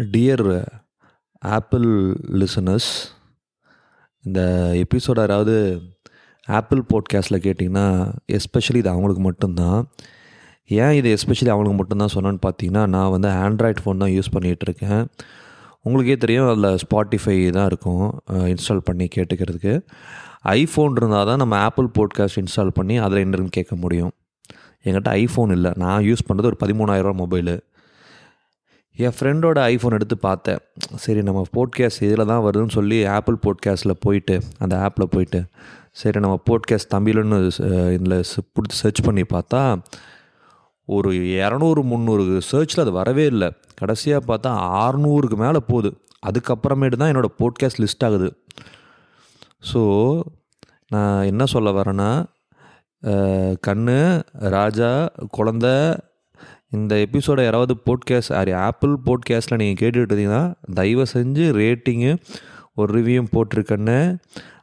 Dear Apple listeners இந்த episode யாராவது Apple போட்காஸ்ட்டில் கேட்டிங்கன்னா எஸ்பெஷலி இது அவங்களுக்கு மட்டும்தான். ஏன் இது எஸ்பெஷலி அவங்களுக்கு மட்டும்தான் சொன்னேன்னு பார்த்தீங்கன்னா நான் வந்து ஆண்ட்ராய்ட் ஃபோன் தான் யூஸ் பண்ணிகிட்ருக்கேன் உங்களுக்கே தெரியும் அதில் ஸ்பாட்டிஃபை தான் இருக்கும் இன்ஸ்டால் பண்ணி கேட்டுக்கிறதுக்கு. ஐஃபோன் இருந்தால் தான் நம்ம ஆப்பிள் போட்காஸ்ட் இன்ஸ்டால் பண்ணி அதில் என்னன்னு கேட்க முடியும். என்கிட்ட ஐஃபோன் இல்லை. நான் யூஸ் பண்ணுறது ஒரு பதிமூணாயிரரூவா மொபைலு என் ஃப்ரெண்டோட ஐஃபோன் எடுத்து பார்த்தேன். சரி நம்ம போட்காஸ்ட் இதில் தான் வருதுன்னு சொல்லி ஆப்பிள் போட்காஸ்ட்டில் போயிட்டு அந்த ஆப்பில் போயிட்டு சரி நம்ம போட்காஸ்ட் தமிழ்னு இதில் பிடிச்சி சர்ச் பண்ணி பார்த்தா ஒரு இரநூறு முந்நூறு சர்ச்சில் அது வரவே இல்லை. கடைசியாக பார்த்தா ஆறுநூறுக்கு மேலே போகுது. அதுக்கப்புறமேட்டு தான் என்னோடய போட்காஸ்ட் லிஸ்ட் ஆகுது. ஸோ நான் என்ன சொல்ல வரேன்னா கண்ணு ராஜா குழந்த இந்த எபிசோடை யாராவது போட்காஸ்ட் சாரி ஆப்பிள் போட்காஸ்ட்டில் நீங்கள் கேட்டுட்டு இருந்தீங்கன்னா தயவு செஞ்சு ரேட்டிங்கு ஒரு ரிவ்யூவும் போட்டிருக்கேன்னு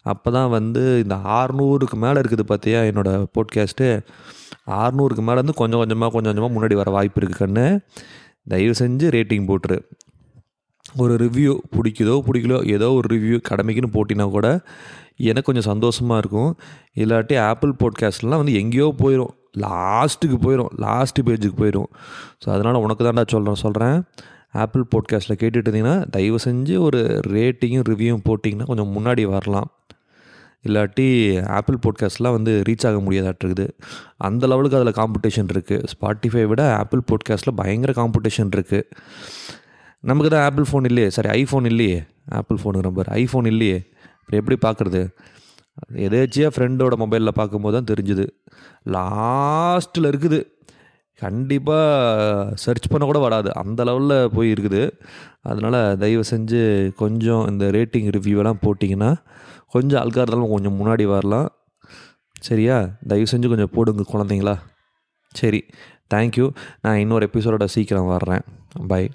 அப்போ தான் வந்து இந்த ஆறுநூறுக்கு மேலே இருக்குது பார்த்தியா என்னோடய போட்காஸ்ட்டு ஆறுநூறுக்கு மேலே வந்து கொஞ்சம் கொஞ்சமாக கொஞ்சம் கொஞ்சமாக முன்னாடி வர வாய்ப்பு இருக்குன்னு தயவு செஞ்சு ரேட்டிங் போட்டுரு. ஒரு ரிவ்யூ பிடிக்குதோ பிடிக்கலோ ஏதோ ஒரு ரிவ்யூ கடமைக்குன்னு போட்டினா கூட எனக்கு கொஞ்சம் சந்தோஷமாக இருக்கும். இல்லாட்டி ஆப்பிள் போட்காஸ்ட்லாம் வந்து எங்கேயோ போயிடும் லாஸ்ட்டுக்கு போயிடும் லாஸ்ட்டு பேஜுக்கு போயிடும் ஸோ அதனால் உனக்கு தான்டா சொல்கிறேன் சொல்கிறேன் ஆப்பிள் போட்காஸ்ட்டில் கேட்டுட்டு இருந்தீங்கன்னா தயவு செஞ்சு ஒரு ரேட்டிங்கும் ரிவ்யூவும் போட்டிங்கன்னா கொஞ்சம் முன்னாடி வரலாம். இல்லாட்டி ஆப்பிள் போட்காஸ்ட்லாம் வந்து ரீச் ஆக முடியாதாட்டிருக்குது அந்த லெவலுக்கு அதில் காம்படிஷன் இருக்குது ஸ்பாட்டிஃபை விட ஆப்பிள் போட்காஸ்ட்டில் பயங்கர காம்படிஷன் இருக்குது நமக்கு தான் ஆப்பிள் ஃபோன் இல்லையே. சரி ஐஃபோன் இல்லையே. ஆப்பிள் ஃபோனு நம்பர் ஐஃபோன் இல்லையே. இப்போ எப்படி பார்க்குறது எதேச்சியாக ஃப்ரெண்டோட மொபைலில் பார்க்கும்போது தான் தெரிஞ்சுது. லாஸ்ட்டில் இருக்குது. கண்டிப்பாக சர்ச் பண்ண கூட வராது. அந்த லெவலில் போய் இருக்குது. அதனால் தயவு செஞ்சு கொஞ்சம் இந்த ரேட்டிங் ரிவ்யூவெல்லாம் போட்டிங்கன்னா கொஞ்சம் அல்காரதெல்லாம் கொஞ்சம் முன்னாடி வரலாம். சரியா? தயவு செஞ்சு கொஞ்சம் போடுங்க குழந்தைங்களா. சரி. தேங்க்யூ நான் இன்னொரு எபிசோடோட சீக்கிரம் வர்றேன். பை